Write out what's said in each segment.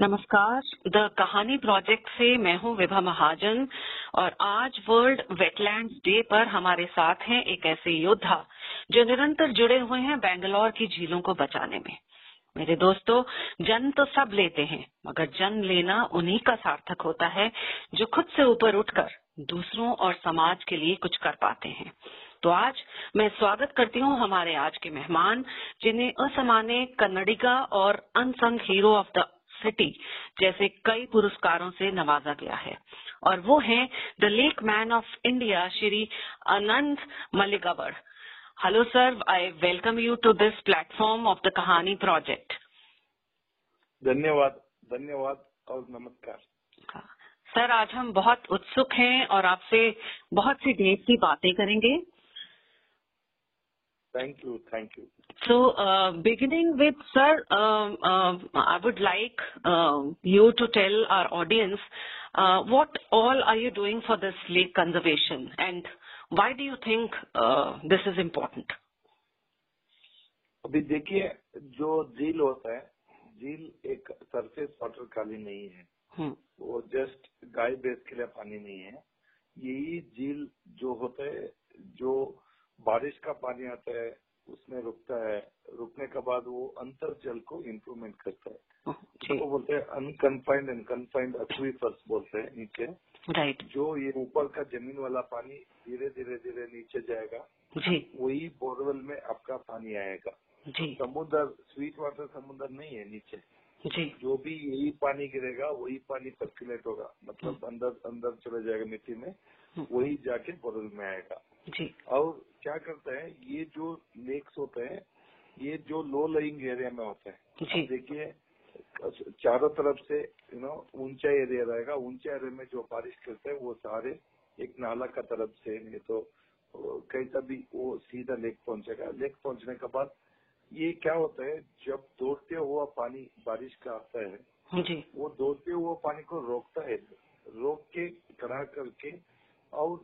नमस्कार। The Kahani project से मैं हूँ विभा महाजन और आज वर्ल्ड वेटलैंड डे पर हमारे साथ हैं एक ऐसे योद्धा जो निरंतर जुड़े हुए हैं बेंगलोर की झीलों को बचाने में। मेरे दोस्तों जन्म तो सब लेते हैं, मगर जन्म लेना उन्हीं का सार्थक होता है जो खुद से ऊपर उठकर दूसरों और समाज के लिए कुछ कर पाते हैं। तो आज मैं स्वागत करती हूँ हमारे आज के मेहमान, जिन्हें असामान्य कन्नडिगा और unsung hero of the city जैसे कई पुरस्कारों से नवाजा गया है। और वो हैं the lake man of India Shri Anant Malligavad hello sir I welcome you to this platform of the Kahani project धन्यवाद धन्यवाद और नमस्कार। सर आज हम बहुत उत्सुक हैं और आपसे बहुत सी ढेर की बातें करेंगे। Thank you. Thank you. So, uh, beginning with, sir, um, um, I would like uh, you to tell our audience uh, what all are you doing for this lake conservation and why do you think this is important? अभी देखिए जो झील होता है झील एक surface water खाली नहीं है वो जस्ट गाय भैंस के लिए पानी नहीं है यही झील जो होता है जो बारिश का पानी आता है उसमें रुकता है रुकने के बाद वो अंतर जल को इम्प्रूवमेंट करता है। उसको बोलते हैं अनकनफाइंड एंड कन्फाइंड एक्वीफर्स बोलते हैं नीचे राइट जो ये ऊपर का ज़मीन वाला पानी धीरे धीरे धीरे नीचे जाएगा जी। वही बोरवेल में आपका पानी आएगा। जी। समुद्र स्वीट वाटर समुद्र नहीं है नीचे। जी। जो भी यही पानी गिरेगा वही पानी सर्कुलेट होगा। मतलब अंदर अंदर चले जाएगा मिट्टी में हम्म। वही जाके बोरवेल में आएगा। जी। और क्या करता है ये जो लेक्स होते हैं ये जो लो लइंग एरिया में होता है देखिए चारों तरफ़ से यू नो ऊँचा एरिया रहेगा ऊँचा एरिया में जो बारिश करते हैं वो सारे एक नाला का तरफ़ से नहीं तो कहीं तभी वो सीधा लेक पहुंचेगा। लेक पहुँचने के बाद ये क्या होता है जब दौड़ते हुआ पानी बारिश का आता है जी। वो दौड़ते हुआ पानी को रोकता है रोक के कड़ा करके और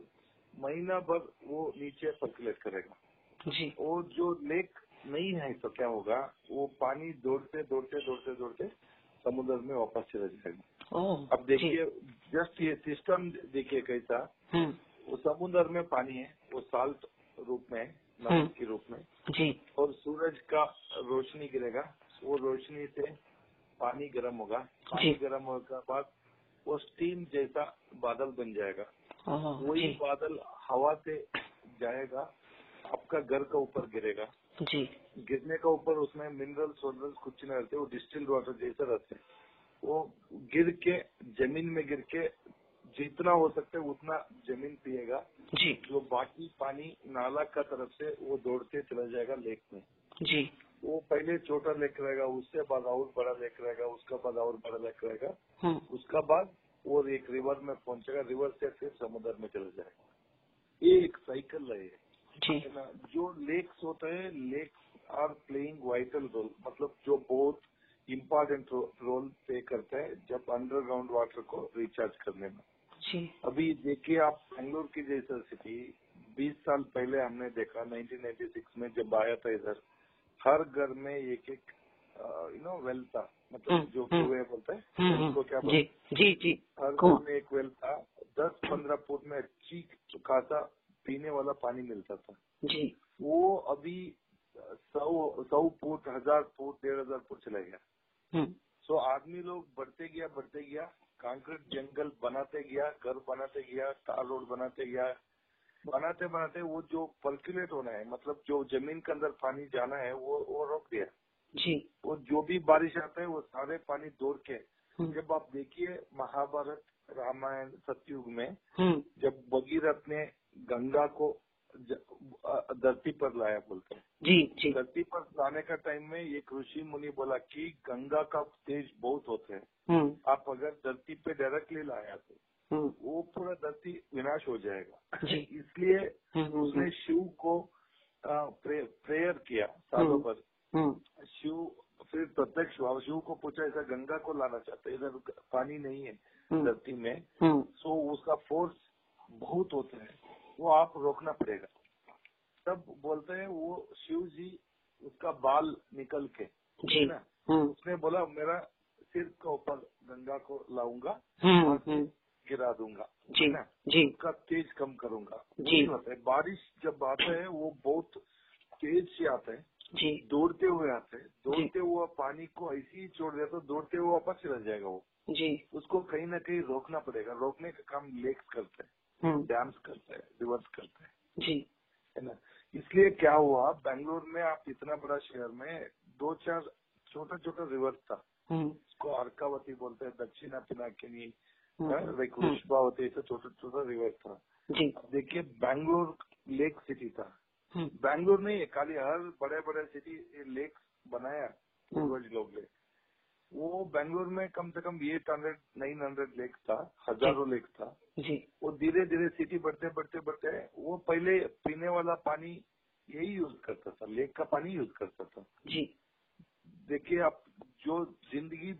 महीना भर वो नीचे सर्कुलेट करेगा। जी। और जो लेक नहीं है तो क्या होगा वो पानी दौड़ते दौड़ते दौड़ते दौड़ते समुद्र में वापस चला जाएगा। अब देखिए जस्ट ये सिस्टम देखिए कैसा। हम्म। वो समुद्र में पानी है वो साल्ट रूप में नमक हम्म। के रूप में। जी। और सूरज का रोशनी गिरेगा वो रोशनी से पानी गर्म होगा। पानी गर्म होने के बाद वो स्टीम जैसा बादल बन जाएगा। वही बादल हवा से जाएगा आपका घर का ऊपर गिरेगा। जी। गिरने का ऊपर उसमें मिनरल सोनरल कुछ नहीं रहते वो डिस्टिल्ड वाटर जैसे रहते वो गिर के ज़मीन में गिर के जितना हो सकता है उतना ज़मीन पिएगा। जी। जो बाकी पानी नाला का तरफ़ से वो दौड़ते चला जाएगा लेक में। जी। वो पहले छोटा लेक रहेगा उससे बाद और बड़ा लेक रहेगा उसका बाद और बड़ा लेक रहेगा। हम्म। उसका बाद और एक रिवर में पहुंचेगा रिवर से फिर समुद्र में चला जाएगा। ये एक साइकिल है जो। लेक्स होते हैं lakes are playing vital role मतलब जो बहुत इम्पोर्टेंट रोल प्ले करता है जब अंडरग्राउंड वाटर को रिचार्ज करने में। जी। अभी देखिए आप बेंगलोर की जैसा सिटी 20 साल पहले हमने देखा 1996 में जब आया था इधर हर घर में एक एक यू नो वेल था मतलब हम्म, जो कुएँ हम्म। बोलते हैं हम्म, उसको क्या बोलते जी जी जी हर घर में एक वेल था दस पंद्रह फुट में अच्छी खासा पीने वाला पानी मिलता था। जी। वो अभी सौ सौ फुट हज़ार फुट डेढ़ हज़ार फुट चला गया। सो आदमी लोग बढ़ते गया बढ़ते गया कंक्रीट जंगल बनाते गया घर बनाते गया तार रोड बनाते गया। बनाते बनाते वो जो पर्कुलेट होना है मतलब जो ज़मीन के अंदर पानी जाना है वो वो रोक दिया। जी। वो जो भी बारिश आता है वो सारे पानी दौड़ के। हम्म। जब आप देखिए महाभारत रामायण सतयुग में हम्म। जब भगीरथ ने गंगा को धरती पर लाया बोलते हैं। जी जी। धरती पर लाने का टाइम में एक ऋषि मुनि बोला कि गंगा का तेज बहुत होते हैं। हम्म। आप अगर धरती पे डायरेक्टली लाया तो वो पूरा धरती विनाश हो जाएगा। इसलिए उसने शिव को प्रेयर किया सालों पर। शिव फिर प्रत्यक्ष शिव को पूछा ऐसा गंगा को लाना चाहते इधर पानी नहीं है हम्म। धरती में। हम्म। सो उसका फोर्स बहुत होता है वो आप रोकना पड़ेगा। तब बोलते हैं वो शिव जी उसका बाल निकल के जी। ना? उसने बोला मेरा सिर के ऊपर गंगा को लाऊँगा हम्म, हम्म, गिरा दूँगा जी ना? जी। उसका तेज कम करूँगा। जी। बारिश जब आता है वो बहुत तेज से आता है। जी। दौड़ते हुए आते हैं। दौड़ते हुए पानी को ऐसे ही छोड़ दिया तो दौड़ते हुए वापस चला जाएगा वो। जी। उसको कहीं ना कहीं रोकना पड़ेगा। रोकने का काम लेक्स करते हैं हम्म, डैम्स करते हैं रिवर्स करते हैं। जी। है ना? इसलिए क्या हुआ बेंगलोर में आप इतना बड़ा शहर में दो चार छोटा छोटा रिवर था। हम्म, उसको अर्कावती बोलते हैं दक्षिणा पिनाकिनी हम्म, लाइक हम्म, ऐसा छोटा छोटा रिवर था देखिए बैंगलोर लेक सिटी था। हम्म, बैंगलोर नहीं है खाली हर बड़े बड़े सिटी लेक बनाया हम्म। पूर्वज लोग ने। वो बैंगलोर में कम से कम eight hundred nine hundred lake था हज़ारों लेक था। जी। वो धीरे धीरे सिटी बढ़ते बढ़ते बढ़ते वो पहले पीने वाला पानी यही यूज़ करता था लेक का पानी यूज़ करता था। जी। देखिए आप जो ज़िंदगी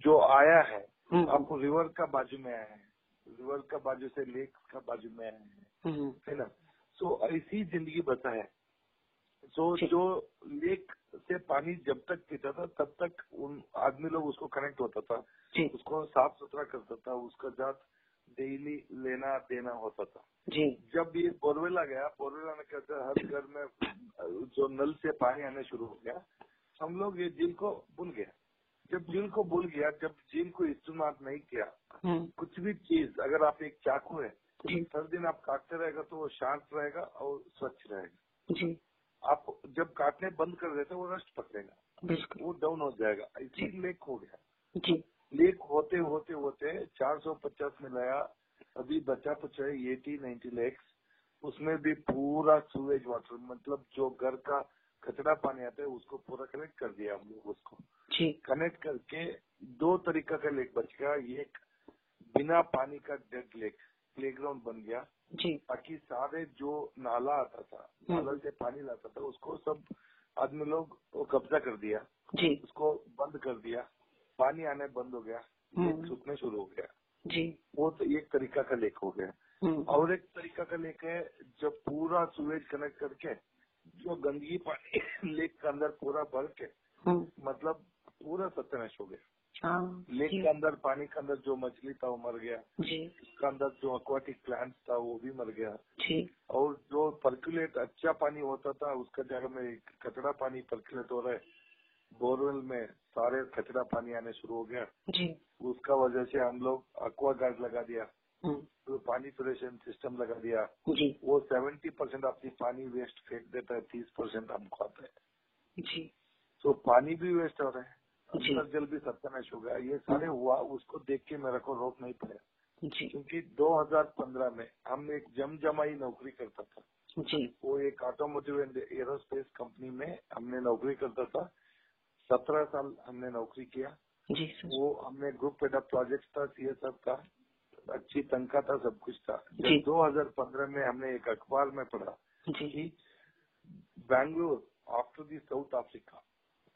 जो आया है हम्म, आप रिवर का बाजू में आया है। रिवर का बाजू से लेक का बाजू में आया हैं। हम्म, है ना? सो ऐसी ज़िंदगी बचा है सो जो लेक से पानी जब तक पीता था तब तक उन आदमी लोग उसको कनेक्ट होता था। उसको साफ़ सुथरा करता था उसका जात डेली लेना देना होता था। जी। जब ये बोरवेल आ गया बोरवेल आने के हर घर में जो नल से पानी आने शुरू हो गया हम लोग ये झील को भूल गया जब झील को भूल गया जब झील को इस्तेमाल नहीं किया हम्म, कुछ भी चीज़ अगर आप एक चाकू है जी। हर दिन आप काटते रहेगा तो वो शांत रहेगा और स्वच्छ रहेगा। जी। आप जब काटने बंद कर देते वो रस्ट पकड़ेगा। वो डाउन हो जाएगा। इसी लेक हो गया। जी। लेक होते होते होते 450 में लाया अभी बचा कुछ है एटी नाइन्टी लेक्स उसमें भी पूरा सूवेज वाटर मतलब जो घर का कचरा पानी आता है उसको पूरा कनेक्ट कर दिया हम लोग उसको। कनेक्ट करके दो तरीका का लेक बच गया। एक बिना पानी का डेड लेक प्लेग्राउंड बन गया। जी। ताकि सारे जो नाला आता था हम्म। नाला से पानी लाता था उसको सब आदमी लोग कब्जा कर दिया। जी। उसको बंद कर दिया। पानी आने बंद हो गया। हम्म। सूखने शुरू हो गया। जी। वो तो एक तरीका का लेक हो गया। हम्म, और एक तरीका का लेक है जब पूरा सूरज कनेक्ट करके जो गंदगी पानी लेक के अंदर पूरा भर के मतलब पूरा सत्यानाश हो गया। लेक के अंदर पानी के अंदर जो मछली था वो मर गया। उसके अंदर जो अक्वाटिक प्लांट्स था वो भी मर गया। जी। और जो पर्कुलेट अच्छा पानी होता था उसका जगह में कचरा पानी पर्कुलेट हो रहा है। बोरवेल में सारे कचरा पानी आने शुरू हो गया। जी। उसका वजह से हम लोग अक्वा गार्ड लगा दिया। तो पानी फिल्ट्रेशन सिस्टम लगा दिया। जी। वो सेवेंटी परसेंट अपनी पानी वेस्ट फेंक देता है तीस परसेंट हमको आता है। जी। तो पानी भी वेस्ट हो रहा है। अंतर जल भी सत्यानाश हो गया। ये सारे हुआ उसको देख के मेरे को रोक नहीं पाया जी। क्योंकि 2015 में हम एक जमजमाई नौकरी करता था। जी। वो एक ऑटोमोटिव एंड एरोस्पेस कंपनी में हमने नौकरी करता था। सत्रह साल हमने नौकरी किया। जी वो हमने ग्रुप ऑफ़ प्रोजेक्ट था सी सीएसएफ का। अच्छी तनख्वाह था सब कुछ था। जब 2015 में हमने एक अखबार में पढ़ा जी। कि Bangalore after the South Africa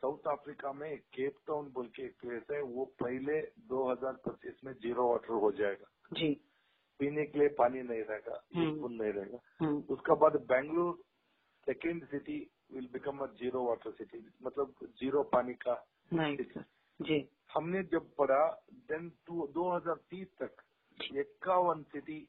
South Africa में केप टाउन बोल के एक प्लेस है वो पहले 2025 में ज़ीरो वाटर हो जाएगा। जी। पीने के लिए पानी नहीं रहेगा हम्म। बूंद नहीं रहेगा। हम्म, उसका बाद Bangalore second city will become a zero water city मतलब ज़ीरो पानी का जी। हमने जब पढ़ा देन टू 2030 तक इक्यावन सिटी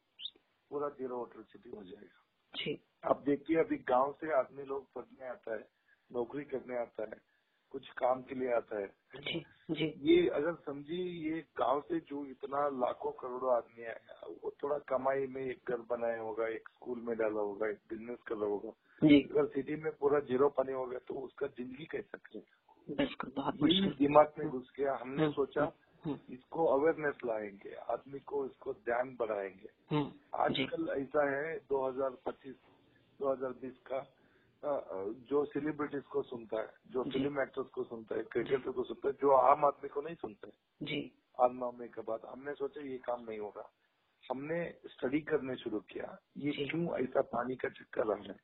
पूरा ज़ीरो वाटर सिटी हो जाएगा। जी। आप देखिए अभी गाँव से आदमी लोग पढ़ने आता है नौकरी करने आता है कुछ काम के लिए आता है जी जी। ये अगर समझिए ये गाँव से जो इतना लाखों करोड़ों आदमी आया वो थोड़ा कमाई में एक घर बनाया होगा एक स्कूल में डाला होगा एक बिज़नेस कर रहा होगा। अगर सिटी में पूरा ज़ीरो पानी हो गया तो उसका ज़िंदगी कैसा करेगा बिल्कुल बहुत दिमाग में घुस गया हमने हम्म, सोचा हम्म, इसको अवेयरनेस लाएँगे आदमी को इसको ध्यान बढ़ाएँगे। हम्म, आजकल ऐसा है 2025 2020 का जो सेलिब्रिटीज को सुनता है जो फ़िल्म एक्टर्स को सुनता है क्रिकेटर को सुनता है जो आम आदमी को नहीं सुनता है। जी। आम आदमी के बाद हमने सोचा ये काम नहीं होगा। हमने स्टडी करने शुरू किया ये क्यों ऐसा पानी का चक्कर रहा है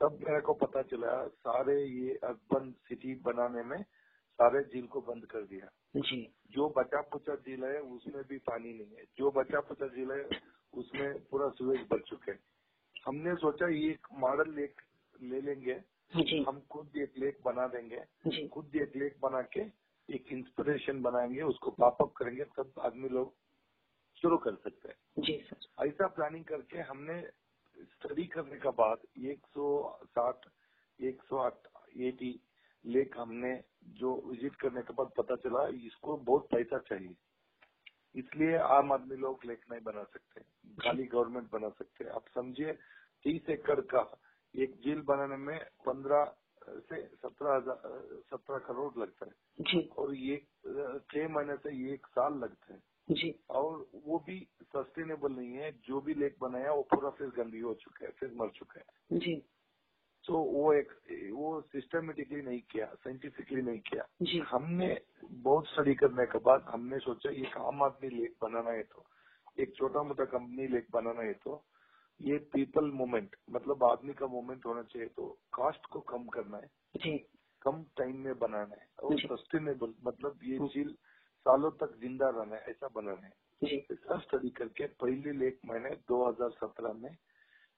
तब मेरे को पता चला सारे ये अर्बन सिटी बनाने में सारे झील को बंद कर दिया। जी। जो बचा कुचा झील है उसमें भी पानी नहीं है। जो बचा कुचा झील है उसमें पूरा सूरज भर चुके हैं। हमने सोचा ये एक मॉडल लेक ले लेंगे हम खुद एक लेक बना देंगे। खुद एक लेक बना के एक इंस्पिरेशन बनाएँगे उसको पॉपअप करेंगे तब आदमी लोग शुरू कर सकते हैं। जी सर। ऐसा प्लानिंग करके हमने स्टडी करने का बाद एक सौ साठ एक सौ एटी लेक हमने जो विज़िट करने के बाद पता चला इसको बहुत पैसा चाहिए। इसलिए आम आदमी लोग लेक नहीं बना सकते। खाली गवर्नमेंट बना सकते आप समझिए तीस एकड़ का एक जेल बनाने में पंद्रह से सत्रह हज़ार सत्रह करोड़ लगता है। जी। और ये छह महीने से एक साल लगता है। जी। और वो भी सस्टेनेबल नहीं है। जो भी लेक बनाया वो पूरा फिर गंदी हो चुका है फिर मर चुका है। जी। तो वो एक वो सिस्टमेटिकली नहीं किया साइंटिफिकली नहीं किया। जी। हमने बहुत स्टडी करने के बाद हमने सोचा ये आम आदमी लेक बनाना है तो एक छोटा मोटा कंपनी लेक बनाना है तो ये पीपल मूवमेंट मतलब आदमी का मूवमेंट होना चाहिए तो कास्ट को कम करना है। जी। कम टाइम में बनाना है और सस्टेनेबल मतलब ये झील सालों तक ज़िंदा रहना है ऐसा बनाना है। ऐसा स्टडी करके पहली लेक मैंने 2017 में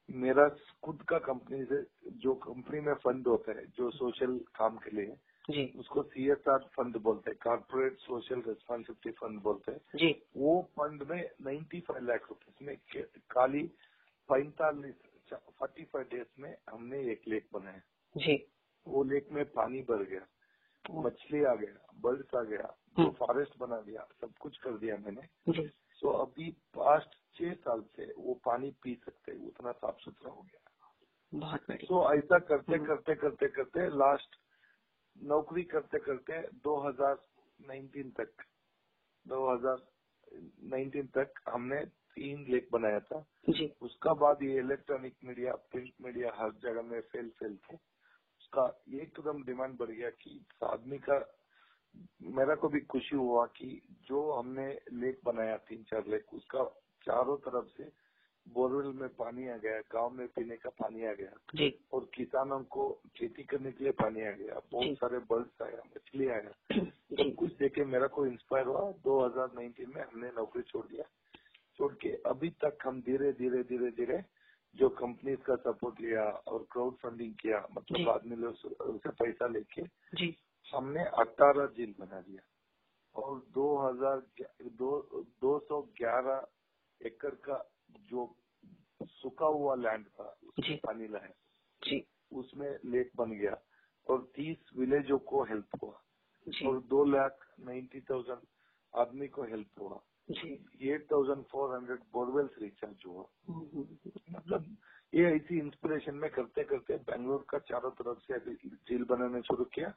मेरा खुद का कंपनी से जो कंपनी में फंड होता है जो सोशल काम के लिए जी। उसको सी एस आर फंड बोलते हैं कॉर्पोरेट सोशल रिस्पॉन्सिबिलिटी फंड बोलते हैं। जी। वो फंड में 95 लाख रुपए में खाली पैंतालीस फोर्टी फाइव डेज़ में हमने एक लेक बनाया जी। वो लेक में पानी भर गया मछली आ गया बर्ड्स आ गया हम्म। फॉरेस्ट बना दिया सब कुछ कर दिया मैंने। सो अभी पास्ट छह साल से वो पानी पी सकते हैं उतना साफ़ सुथरा हो गया। बहुत बढ़िया। तो ऐसा करते हम्म। करते करते करते लास्ट नौकरी करते करते 2019 तक 2019 तक हमने तीन लेक बनाया था। जी। उसका बाद ये इलेक्ट्रॉनिक मीडिया प्रिंट मीडिया हर जगह में फैल फैल के उसका एकदम डिमांड बढ़ गया कि आदमी का मेरा को भी खुशी हुआ कि जो हमने लेक बनाया तीन चार लेक उसका चारों तरफ़ से बोरवेल में पानी आ गया गाँव में पीने का पानी आ गया। जी। और किसानों को खेती करने के लिए पानी आ गया। बहुत सारे बर्ड्स आया मछली आया। सब कुछ देखे मेरा को इंस्पायर हुआ। 2019 में हमने नौकरी छोड़ दिया। छोड़ के अभी तक हम धीरे धीरे धीरे धीरे जो कंपनीज़ का सपोर्ट लिया और क्राउड फंडिंग किया मतलब आदमी लोग से पैसा लेके जी। हमने अठारह झील बना दिया। और 2000 दो दो सौ ग्यारह एकड़ का जो सूखा हुआ लैंड था। उसमें पानी लाया। जी। उसमें लेक बन गया। और तीस विलेजों को हेल्प हुआ। और दो लाख नाइन्टी थाउज़ेंड आदमी को हेल्प हुआ। Eight thousand four hundred borewells recharge हुआ। हम्म, हम्म, मतलब ये ऐसी इंस्पिरेशन में करते करते बेंगलोर का चारों तरफ़ से अभी झील बनाना शुरू किया।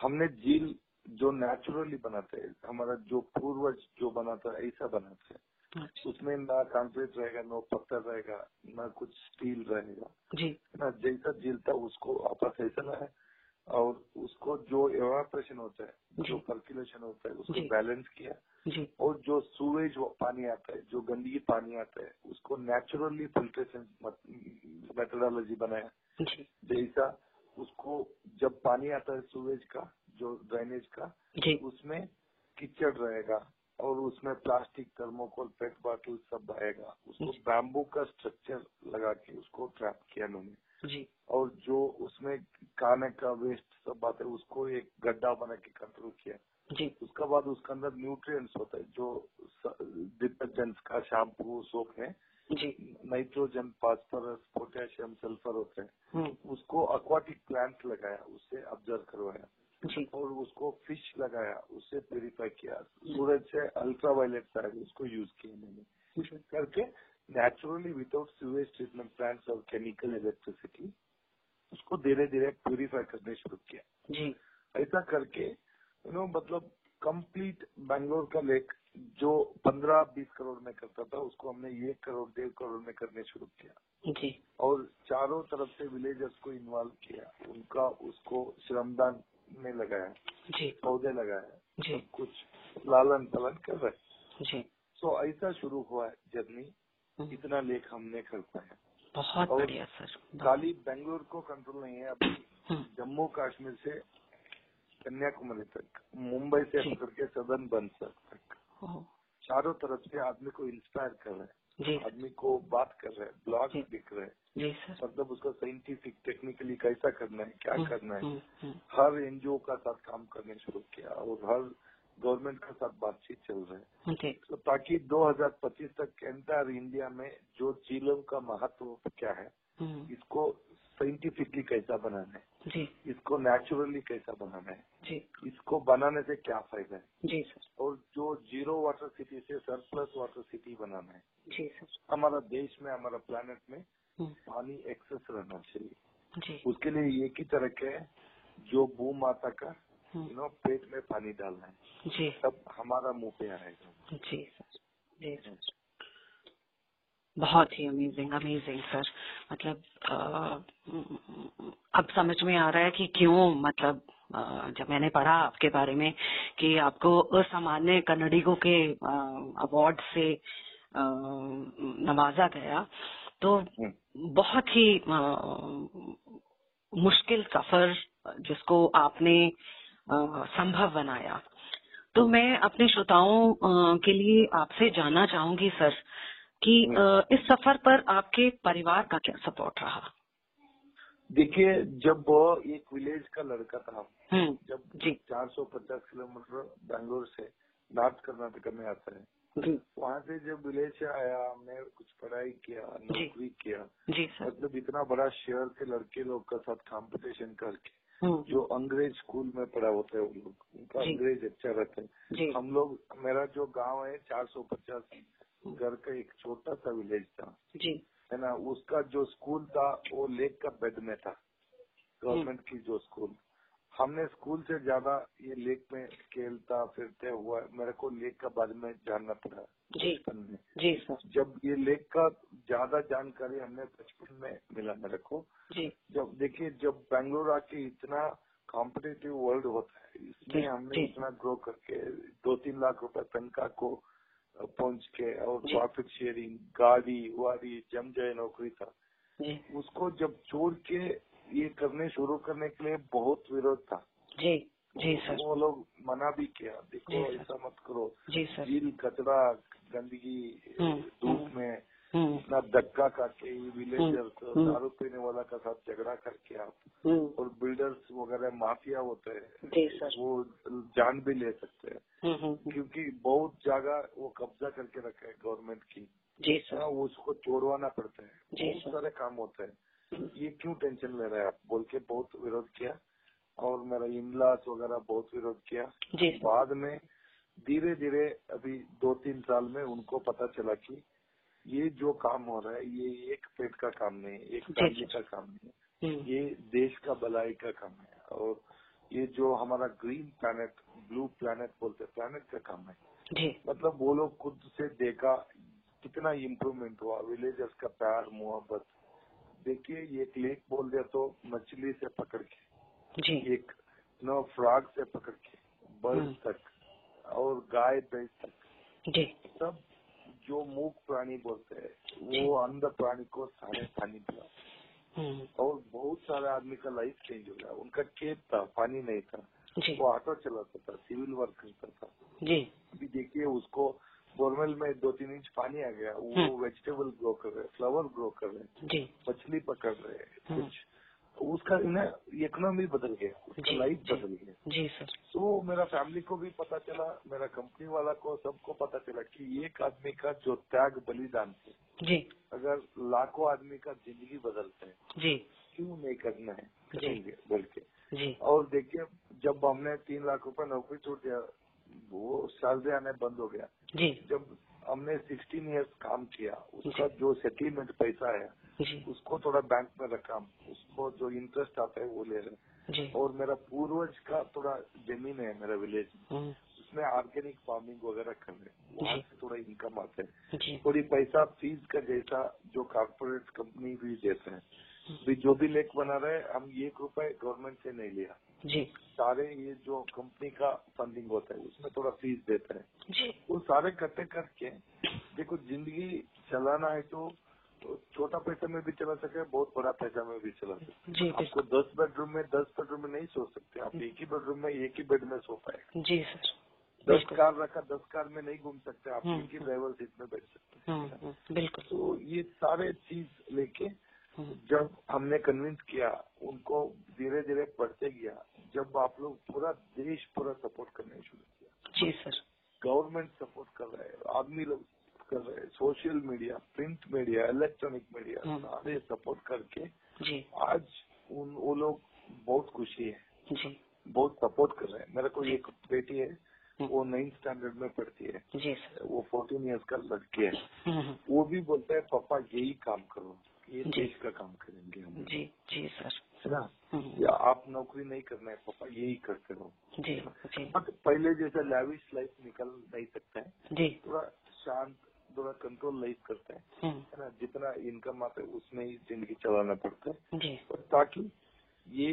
हमने झील जो नेचुरली बनाते हैं हमारा जो पूर्वज जो बनाता है ऐसा बनाते हैं। अच्छा, उसमें ना कंक्रीट रहेगा ना पत्थर रहेगा ना कुछ स्टील रहेगा। जी। ना जैसा झील था उसको वापस ऐसा लाया और उसको जो एवापोरेशन होता है जो। सर्कुलेशन होता है उसको बैलेंस किया और जो सूवेज पानी आता है जो गंदगी पानी आता है उसको नेचुरली फिल्ट्रेशन मेथोडोलॉजी बनाया। जैसा उसको जब पानी आता है सूवेज का जो ड्रेनेज का उसमें कीचड़ रहेगा और उसमें प्लास्टिक थर्मोकोल पेट बॉटल सब आएगा। उसको। बैम्बू का स्ट्रक्चर लगा के उसको ट्रैप किया उन्होंने। जी। और जो उसमें खाने का वेस्ट सब आता है उसको एक गड्ढा बना के कंट्रोल किया। जी। उसका बाद उसके अंदर न्यूट्रिएंट्स होता है जो डिटर्जेंट्स का शैम्पू सोप है। जी। नाइट्रोजन फास्फोरस पोटेशियम सल्फ़र होते हैं। हम्म, उसको अक्वाटिक प्लांट लगाया उससे ऑब्ज़र्व करवाया। जी। और उसको फ़िश लगाया उससे प्यूरिफाई किया। सूरज से अल्ट्रा वायलेट साइड उसको यूज़ किया मैंने। करके naturally without sewage treatment plants और केमिकल इलेक्ट्रिसिटी उसको धीरे धीरे प्यूरिफाई करने शुरू किया। जी। ऐसा करके यू नो मतलब कंप्लीट बैंगलोर का लेक जो पंद्रह बीस करोड़ में करता था उसको हमने एक करोड़ डेढ़ करोड़ में करने शुरू किया। जी। और चारों तरफ़ से विलेजर्स को इन्वॉल्व किया। उनका उसको श्रमदान में लगाया। जी। पौधे लगाया जी। कुछ लालन पालन कर रहे। जी। सो ऐसा शुरू हुआ जर्नी। इतना लेख हमने कर है। बहुत बढ़िया सर। खाली बेंगलोर को कंट्रोल नहीं है अभी हम्म, जम्मू कश्मीर से कन्याकुमारी तक मुंबई से। पकड़ के सदन बंसर तक। चारों तरफ़ से आदमी को इंस्पायर कर रहे हैं। आदमी को बात कर रहे हैं ब्लॉग। दिख रहे हैं। मतलब उसको साइंटिफिक टेक्निकली कैसा करना है क्या हम्म, करना है। हम्म, हम्म, हर एनजीओ का साथ काम करने शुरू किया और हर गवर्नमेंट के साथ बातचीत चल रहा है। तो ताकि 2025 तक एंटायर इंडिया में जो झीलों का महत्व क्या है हम्म, इसको साइंटिफिकली कैसा बनाना है जी। इसको नेचुरली कैसा बनाना है जी। इसको बनाने से क्या फ़ायदा है? जी सर। और जो ज़ीरो वाटर सिटी से सरप्लस वाटर सिटी बनाना है जी सर। हमारा देश में हमारा प्लेनेट में हम्म, पानी एक्सेस रहना चाहिए। जी। उसके लिए एक ही तरह के जो भू माता का यू नो पेट में पानी डालना है। जी। तब हमारा मुँह पे आएगा। जी सर। जी सर। बहुत ही अमेजिंग अमेजिंग सर। मतलब अ, अब समझ में आ रहा है कि क्यों मतलब जब मैंने पढ़ा आपके बारे में कि आपको असामान्य कन्नडिगों के अवार्ड से नवाजा गया तो हम्म। बहुत ही मुश्किल सफ़र जिसको आपने संभव बनाया। तो मैं अपने श्रोताओं के लिए आपसे जानना चाहूँगी सर कि इस सफ़र पर आपके परिवार का क्या सपोर्ट रहा? देखिए जब वो एक विलेज का लड़का था हम्म जब जी। 450 किलोमीटर बैंगलोर से नॉर्थ कर्नाटक में आता है वहाँ से जब विलेज से आया हमने कुछ पढ़ाई किया नौकरी किया जी सर। मतलब इतना बड़ा शहर के लड़के लोग का साथ कंपटीशन करके हम्म जो अंग्रेज़ स्कूल में पढ़ा होता है उन लोग उनका अंग्रेज़ अच्छा रहता है। हम लोग मेरा जो गाँव है 450 घर का एक छोटा सा विलेज था। है ना उसका जो स्कूल था वो लेक का बेड में था। गवर्नमेंट की जो स्कूल। हमने स्कूल से ज़्यादा ये लेक में खेलता फिरते हुआ मेरे को लेक का बारे में जानना पड़ा जी। जी सर। जब ये लेक का ज़्यादा जानकारी हमने बचपन में मिला मेरे को जी। जब देखिए जब बैंगलोर आके इतना कॉम्पिटेटिव वर्ल्ड होता है इसमें हमने जी। इतना ग्रो करके दो तीन लाख रुपए तनखा को पहुँच के और। प्रॉफिट शेयरिंग गाड़ी वाड़ी जम जाए नौकरी था उसको जब छोड़ के ये करने शुरू करने के लिए बहुत विरोध था। जी जी सर। वो लोग मना भी किया देखो ऐसा मत करो। जी सर। झील कचरा गंदगी हम्म, धूप हम्म। में हम्म। इतना धक्का करके विलेजर्स। दारू पीने वाला का साथ झगड़ा करके आप और बिल्डर्स वगैरह माफिया होते हैं वो जान भी ले सकते हैं। क्योंकि बहुत जगह वो कब्जा करके रखे है गवर्नमेंट की। जी हाँ, सर। वो उसको छोड़वाना पड़ता है। बहुत सारे काम होते हैं। ये क्यों टेंशन ले रहे? हैं आप बोल के बहुत विरोध किया और मेरा इमलास वगैरह बहुत विरोध किया। जी। बाद में धीरे धीरे अभी दो तीन साल में उनको पता चला कि ये जो काम हो रहा है ये एक पेट का काम नहीं है एक फैमिली का काम नहीं है। हम्म। ये देश का भलाई का काम है और ये जो हमारा ग्रीन प्लैनेट ब्लू प्लैनेट बोलते हैं प्लैनेट का काम है। मतलब वो लोग खुद से देखा कितना इम्प्रूवमेंट हुआ विलेजर्स का प्यार मोहब्बत देखिए ये एक लेक बोल दिया तो मछली से पकड़ के जी। एक नो फ्रॉग से पकड़ के बर्ड हम्म। तक और गाय भैंस तक। जी। सब जो मूक प्राणी बोलते हैं वो अंध प्राणी को सारे पानी पिला हम्म। और बहुत सारे आदमी का लाइफ चेंज हो गया। उनका खेत था पानी नहीं था। वो ऑटो चलाता था सिविल वर्क करता था। जी। अभी देखिए उसको बोरवेल में दो तीन इंच पानी आ गया वो हम्म। वेजिटेबल ग्रो कर रहे फ्लावर ग्रो कर रहे मछली पकड़ रहे हम्म। कुछ। उसका ना इकोनॉमी बदल गया उसका लाइफ बदल गया। जी सर तो मेरा फैमिली को भी पता चला मेरा कंपनी वाला को सबको पता चला कि एक आदमी का जो त्याग बलिदान है जी। अगर लाखों आदमी का ज़िंदगी बदलते है जी। क्यों नहीं करना है? करेंगे बोल के जी। और देखिए जब हमने तीन लाख रुपए नौकरी छोड़ दिया वो सैलरी आने बंद हो गया। जी। जब हमने 16 इयर्स काम किया उसका जो। सेटलमेंट पैसा है उसको थोड़ा बैंक में रखा उसको जो इंटरेस्ट आता है वो ले रहे। जी। और मेरा पूर्वज का थोड़ा ज़मीन है मेरा विलेज में हम्म, उसमें ऑर्गेनिक फ़ार्मिंग वगैरह कर रहे। हैं वहाँ से थोड़ा इनकम आता है। थोड़ी पैसा फ़ीस का जैसा जो कॉर्पोरेट कंपनी भी देते हैं। भी जो भी लेक बना रहे हम एक रुपए गवर्नमेंट से नहीं लिया। जी। सारे ये जो कंपनी का फंडिंग होता है उसमें थोड़ा फ़ीस देते हैं। जी। वो सारे इकट्ठे करके देखो ज़िंदगी चलाना है तो तो छोटा पैसा में भी चला सके बहुत बड़ा पैसा में भी चला सके। जी आपको दस बेडरूम में दस बेडरूम में नहीं सो सकते आप एक ही बेडरूम में एक ही बेड में सो पाए। जी सर। दस कार रखा दस कार में नहीं घूम सकते आप हम्म, एक ड्राइवर सीट में बैठ सकते हैं। बिल्कुल। तो ये सारे चीज़ लेके जब हमने कन्विंस किया उनको धीरे धीरे बढ़ते गया जब आप लोग पूरा देश पूरा सपोर्ट करने शुरू किया जी सर गवर्नमेंट सपोर्ट कर रहे हैं आदमी लोग कर रहे हैं social media print media electronic media सारे सपोर्ट करके जी आज उन वो लोग बहुत खुशी है जी बहुत सपोर्ट कर रहे हैं मेरे को एक बेटी है हम्म। वो नाइन्थ स्टैंडर्ड में पढ़ती है जी सर वो फोर्टीन इयर्स का लड़की है हम्म, हम्म। वो भी बोलता है पापा यही काम करो ये देश का काम करेंगे हम जी जी सर है ना या आप नौकरी नहीं करना है पापा यही करते रहो जी जी बट पहले जैसे लैविश लाइफ निकल नहीं सकता है जी थोड़ा शांत थोड़ा कंट्रोल लाइफ करते हैं है ना जितना इनकम आता है उसमें ही ज़िंदगी चलाना पड़ता है जी ताकि ये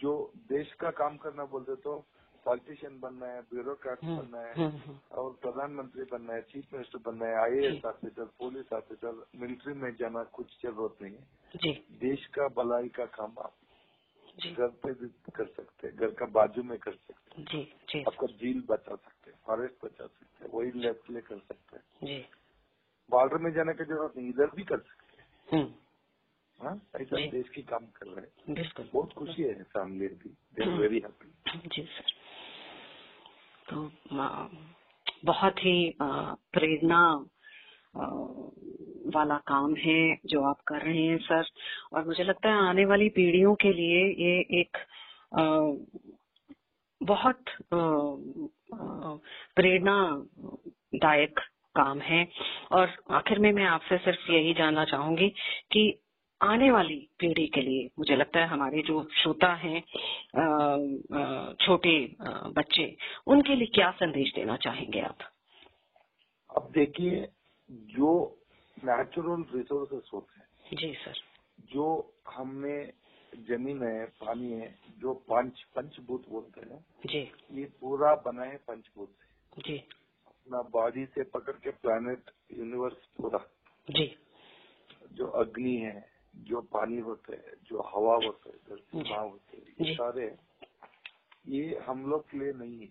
जो देश का काम करना बोलते तो पॉलिटिशियन बनना है ब्यूरोक्रेट हम्म, बनना है हम्म, हम्म। और प्रधानमंत्री बनना है चीफ मिनिस्टर बनना है IAS officer police officer military में जाना कुछ ज़रूरत नहीं है जी। देश का भलाई का काम आप घर पे भी कर सकते हैं घर का बाजू में कर सकते हैं। जी जी। आपका झील बचा सकते हैं फॉरेस्ट बचा सकते हैं वही लेफ़्ट ले कर सकते हैं। जी। बॉर्डर में जाने की ज़रूरत नहीं इधर भी कर सकते हैं। हाँ ऐसा देश की काम कर रहे हैं। बहुत खुशी है फैमिली भी दे आर वेरी हैप्पी जी सर तो बहुत ही प्रेरणा वाला काम है जो आप कर रहे हैं, सर। और मुझे लगता है आने वाली पीढ़ियों के लिए ये एक बहुत प्रेरणादायक काम है। और आखिर में मैं आपसे सिर्फ़ यही जानना चाहूँगी कि आने वाली पीढ़ी के लिए मुझे लगता है हमारे जो श्रोता हैं छोटे बच्चे, उनके लिए क्या संदेश देना चाहेंगे आप? अब देखिए जो नेचुरल रिसोर्सेस होते हैं जी सर। जो हमने ज़मीन है पानी है जो पंच पंचभूत बोलते हैं जी। ये पूरा बना है पंचभूत से। जी। अपना बॉडी से पकड़ के प्लानट यूनिवर्स पूरा। जी। जो अग्नि है जो पानी होता है जो हवा होता है धरती माँ होते हैं ये सारे ये हम लोग के लिए नहीं है।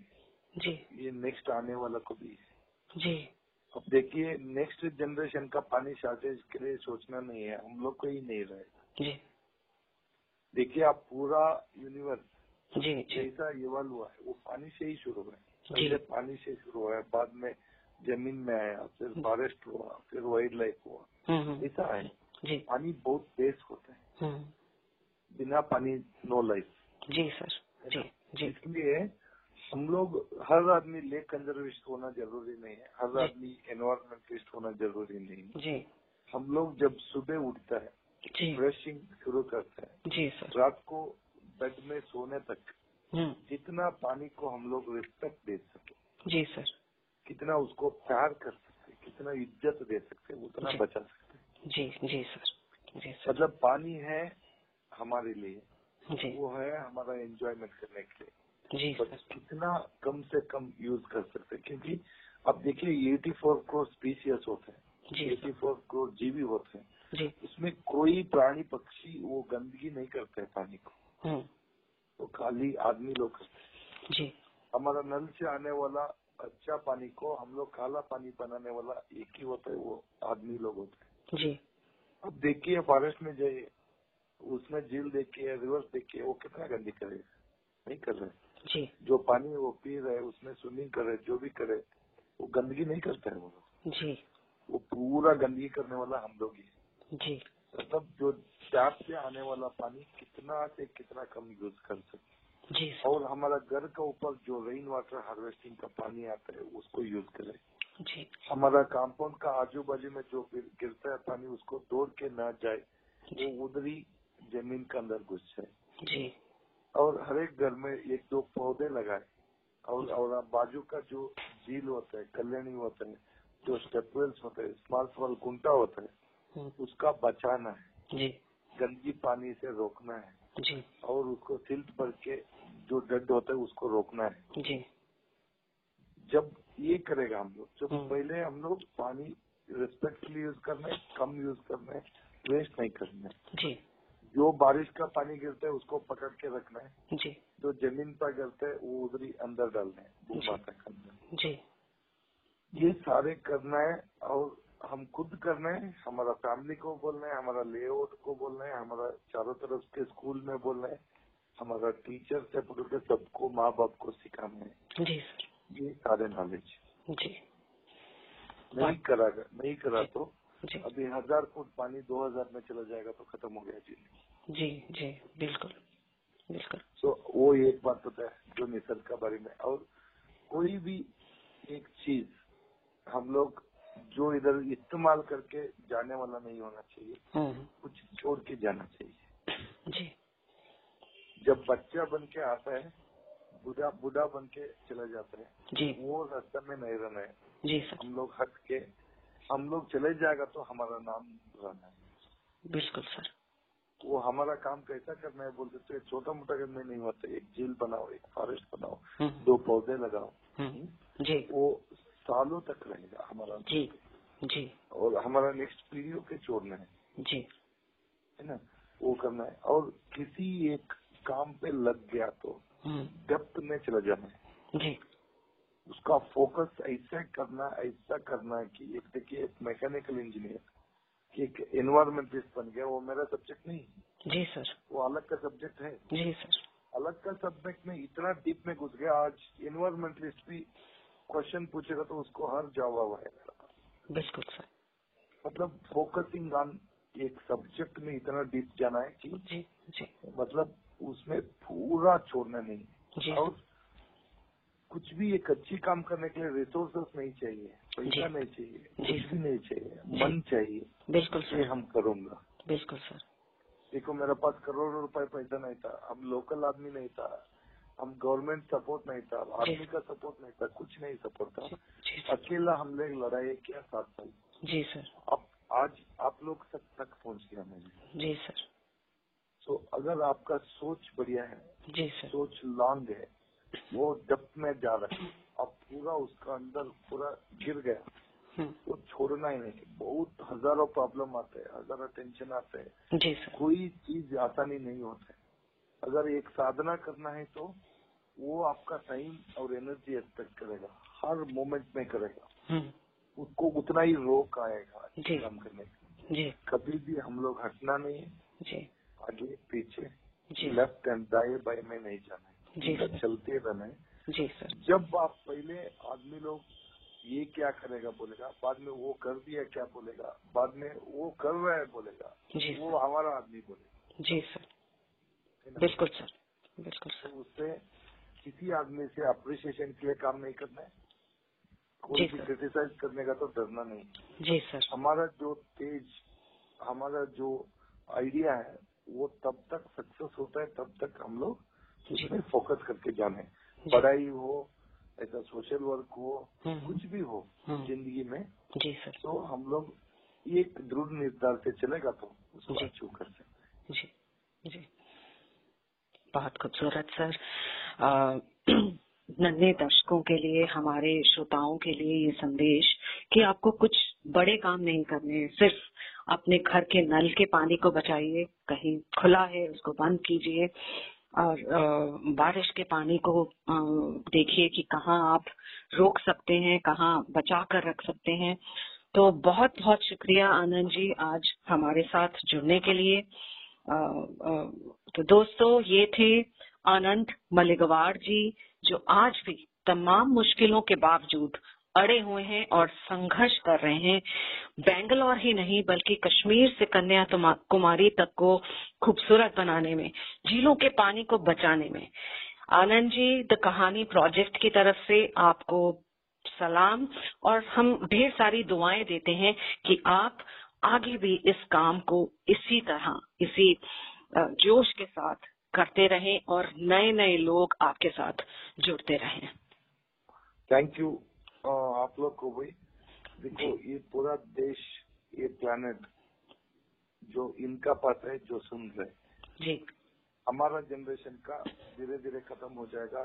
जी। ये नेक्स्ट आने वाला को भी है। जी। अब देखिए नेक्स्ट जनरेशन का पानी शॉर्टेज के लिए सोचना नहीं है हम लोग को ही नहीं रहे जी। देखिए आप पूरा यूनिवर्स जी जैसा इवॉल्व हुआ है वो पानी से ही शुरू हुआ है। पहले पानी से शुरू हुआ है बाद में ज़मीन में आया फिर फॉरेस्ट हुआ फिर वाइल्ड लाइफ हुआ। हम्म, हम्म। ऐसा है। जी। पानी बहुत बेस्ट होता है। हम्म। बिना पानी नो लाइफ जी सर। जी जी। इसलिए हम लोग हर आदमी लेक कंजर्वेशन होना ज़रूरी नहीं है हर आदमी एनवायरमेंटलिस्ट होना ज़रूरी नहीं है। जी। हम लोग जब सुबह उठता है ब्रशिंग शुरू करते हैं जी सर। रात को बेड में सोने तक हम्म। जितना पानी को हम लोग रिस्पेक्ट दे सके जी सर। कितना उसको प्यार कर सकते कितना इज़्ज़त दे सकते उतना बचा सकते जी जी सर। जी सर। मतलब पानी है हमारे लिए जी। वो है हमारा एंजॉयमेंट करने के लिए। जी। कितना कम से कम यूज़ कर सकते हैं क्योंकि अब देखिए 84 करोड़ स्पीसीज होते हैं। 84 करोड़ जीवी होते हैं। जी। उसमें कोई प्राणी पक्षी वो गंदगी नहीं करते हैं पानी को। तो खाली आदमी लोग करते हैं। जी। हमारा नल से आने वाला अच्छा पानी को हम लोग काला पानी बनाने वाला एक ही होता है वो आदमी लोग होते हैं। जी। अब देखिए फॉरेस्ट में जाइए उसमें झील देखिए रिवर्स देखिए वो कितना गंदी करेगा? नहीं कर रहे जी। जो पानी वो पी रहे उसमें स्विमिंग करे जो भी करे वो गंदगी नहीं करता है वो लोग। जी। वो पूरा गंदगी करने वाला हम लोग ही जी। मतलब जो टैप से आने वाला पानी कितना से कितना कम यूज़ कर सकते जी। और हमारा घर का ऊपर जो रेन वाटर हार्वेस्टिंग का पानी आता है उसको यूज़ करें। जी। हमारा कंपाउंड का आजू बाजू में जो गिरता है पानी उसको तोड़ के ना जाए वो उधरी ज़मीन के अंदर घुस जाए। जी। और हर एक घर में एक दो पौधे लगाए। और और बाजू का जो झील होता है कल्याणी होता है जो स्टेपवेल्स होते हैं स्मॉल स्मॉल कुंटा होता है। उसका बचाना है। जी। गंदगी पानी से रोकना है। जी। और उसको सिल्ट भर के जो डड होता है उसको रोकना है। जी। जब ये करेगा हम लोग जब हम्म। पहले हम लोग पानी रिस्पेक्टफुली यूज़ करना है कम यूज़ करना है वेस्ट नहीं करना। है जी। जो बारिश का पानी गिरता है उसको पकड़ के रखना है। जी। जो ज़मीन पर गिरता है वो उधर ही अंदर डालना है भूमाता के अंदर जी। ये सारे करना है और हम खुद करना है हमारा फैमिली को बोलना है हमारा लेआउट को बोलना है हमारा चारों तरफ़ के स्कूल में बोलना है हमारा टीचर से पकड़ के सबको माँ बाप को सिखाना है। जी। सर ये सारे नॉलेज जी। नहीं करा नहीं करा तो जी। अभी हज़ार फुट पानी दो हज़ार में चला जाएगा तो खत्म हो गया जी जी जी बिल्कुल बिल्कुल। तो वो एक बात होता है जो निसर्ग के बारे में। और कोई भी एक चीज़ हम लोग जो इधर इस्तेमाल करके जाने वाला नहीं होना चाहिए हम्म, कुछ छोड़ के जाना चाहिए। जी। जब बच्चा बन के आता है बुढ़ा बुढ़ा बन के चला जाता है जी। वो रास्ते में नहीं रहना है। जी सर। हम लोग हट के हम लोग चले जाएगा तो हमारा नाम रहना है। बिल्कुल सर। वो हमारा काम कैसा करना है बोलते तो छोटा मोटा करने नहीं होता एक झील बनाओ एक फॉरेस्ट बनाओ हम्म, दो पौधे लगाओ। हम्म, जी। वो सालों तक रहेगा हमारा। जी जी। और हमारा नेक्स्ट पीढ़ियों के छोड़ना है। जी। है ना? वो करना है। और किसी एक काम पे लग गया तो हम्म, डेप्थ में चला जाना है। जी। उसका फोकस ऐसा करना ऐसा करना कि एक देखिए एक मैकेनिकल इंजीनियर कि एक एनवायरमेंटलिस्ट बन गया वो मेरा सब्जेक्ट नहीं जी सर वो अलग का सब्जेक्ट है। जी सर अलग का सब्जेक्ट में इतना डीप में घुस गया आज एनवायरमेंटलिस्ट भी क्वेश्चन पूछेगा तो उसको हर जवाब आएगा। बिल्कुल सर मतलब फोकसिंग ऑन एक सब्जेक्ट में इतना डीप जाना है कि जी जी। मतलब उसमें पूरा छोड़ना नहीं। जी और कुछ भी एक अच्छी काम करने के लिए रिसोर्सेस नहीं चाहिए पैसा नहीं चाहिए कुछ भी नहीं चाहिए मन चाहिए बिल्कुल सर। हम करूँगा। बिल्कुल सर। देखो मेरे पास करोड़ों रुपए पैसा नहीं था हम लोकल आदमी नहीं था हम गवर्नमेंट सपोर्ट नहीं था आर्मी का सपोर्ट नहीं था कुछ नहीं सपोर्ट था। अकेला हम लोग लड़ाई किया सात साल। जी सर। अब आज आप लोग सब तक पहुँच गया मैंने जी सर। तो अगर आपका सोच बढ़िया है जी सर। सोच लॉन्ग है वो डेप्थ में जा रहा है अब पूरा उसका अंदर पूरा गिर गया। हम्म, वो छोड़ना ही नहीं बहुत हज़ारों प्रॉब्लम आते हैं हज़ारों टेंशन आते हैं। कोई चीज़ आसानी नहीं होता। है अगर एक साधना करना है तो वो आपका टाइम और एनर्जी एक्सपेक्ट करेगा हर मोमेंट में करेगा। हम्म, उसको उतना ही रोक आएगा काम करने का। कभी भी हम लोग हटना नहीं है। आगे पीछे। लेफ़्ट एंड दाएँ बाएँ में नहीं जाना है जी सर। चलते रहना है जी सर। जब आप पहले आदमी लोग ये क्या करेगा बोलेगा बाद में वो कर दिया क्या बोलेगा बाद में वो कर रहा है बोलेगा जी वो हमारा आदमी बोलेगा। जी सर। बिल्कुल सर। बिल्कुल तो सर उससे किसी आदमी से अप्रिसिएशन के लिए काम नहीं करना है। कोई भी क्रिटिसाइज करने का तो डरना नहीं जी सर। हमारा जो तेज हमारा जो आइडिया है वो तब तक सक्सेस होता है तब तक हम लोग उसमें फोकस करके जाने। पढ़ाई हो ऐसा सोशल वर्क हो हम्म, कुछ भी हो हम्म। ज़िंदगी में जी सर। तो हम लोग एक दृढ़ निर्धार से चलेगा तो उसको अचीव कर सकते जी जी। बहुत खूबसूरत सर। नन्हे दर्शकों के लिए हमारे श्रोताओं के लिए ये संदेश कि आपको कुछ बड़े काम नहीं करने हैं। सिर्फ़ अपने घर के नल के पानी को बचाइए कहीं खुला है उसको बंद कीजिए। और बारिश के पानी को देखिए कि कहाँ आप रोक सकते हैं, कहाँ बचा कर रख सकते हैं। तो बहुत बहुत शुक्रिया आनंद जी आज हमारे साथ जुड़ने के लिए। तो दोस्तों ये थे आनंद मलिगवाड़ जी, जो आज भी तमाम मुश्किलों के बावजूद अड़े हुए हैं और संघर्ष कर रहे हैं। बेंगलोर ही नहीं, बल्कि कश्मीर से कन्या कुमारी तक को खूबसूरत बनाने में, झीलों के पानी को बचाने में। आनंद जी, द कहानी प्रोजेक्ट की तरफ़ से आपको सलाम, और हम ढेर सारी दुआएँ देते हैं कि आप आगे भी इस काम को इसी तरह, इसी जोश के साथ करते रहें और नए नए लोग आपके साथ जुड़ते रहें। थैंक यू आप लोग को भी देखो ये पूरा देश ये प्लानट जो इनका पास है जो सुन रहे जी। हमारा जनरेशन का धीरे धीरे खत्म हो जाएगा।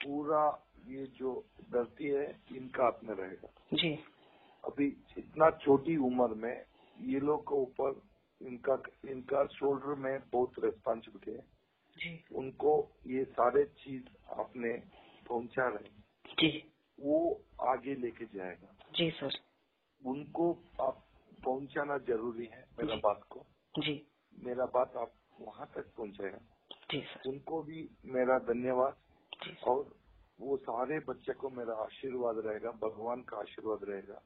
पूरा ये जो धरती है इनका हाथ में रहेगा। जी। अभी इतना छोटी उम्र में ये लोग के ऊपर इनका इनका शोल्डर में बहुत रेस्पॉन्सिबिलिटी है। जी। उनको ये सारे चीज़ आपने पहुँचा रहे जी। वो आगे लेके जाएगा। जी सर। उनको आप पहुंचाना ज़रूरी है मेरा बात को। जी। मेरा बात आप वहाँ तक पहुंचाएगा। जी सर। उनको भी मेरा धन्यवाद। और वो सारे बच्चे को मेरा आशीर्वाद रहेगा भगवान का आशीर्वाद रहेगा।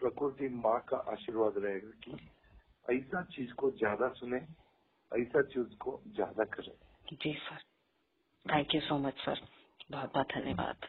प्रकृति माँ का आशीर्वाद रहेगा कि ऐसा चीज़ को ज़्यादा सुने ऐसा चीज़ को ज़्यादा करे। जी sir. Thank you so much sir बहुत बहुत धन्यवाद।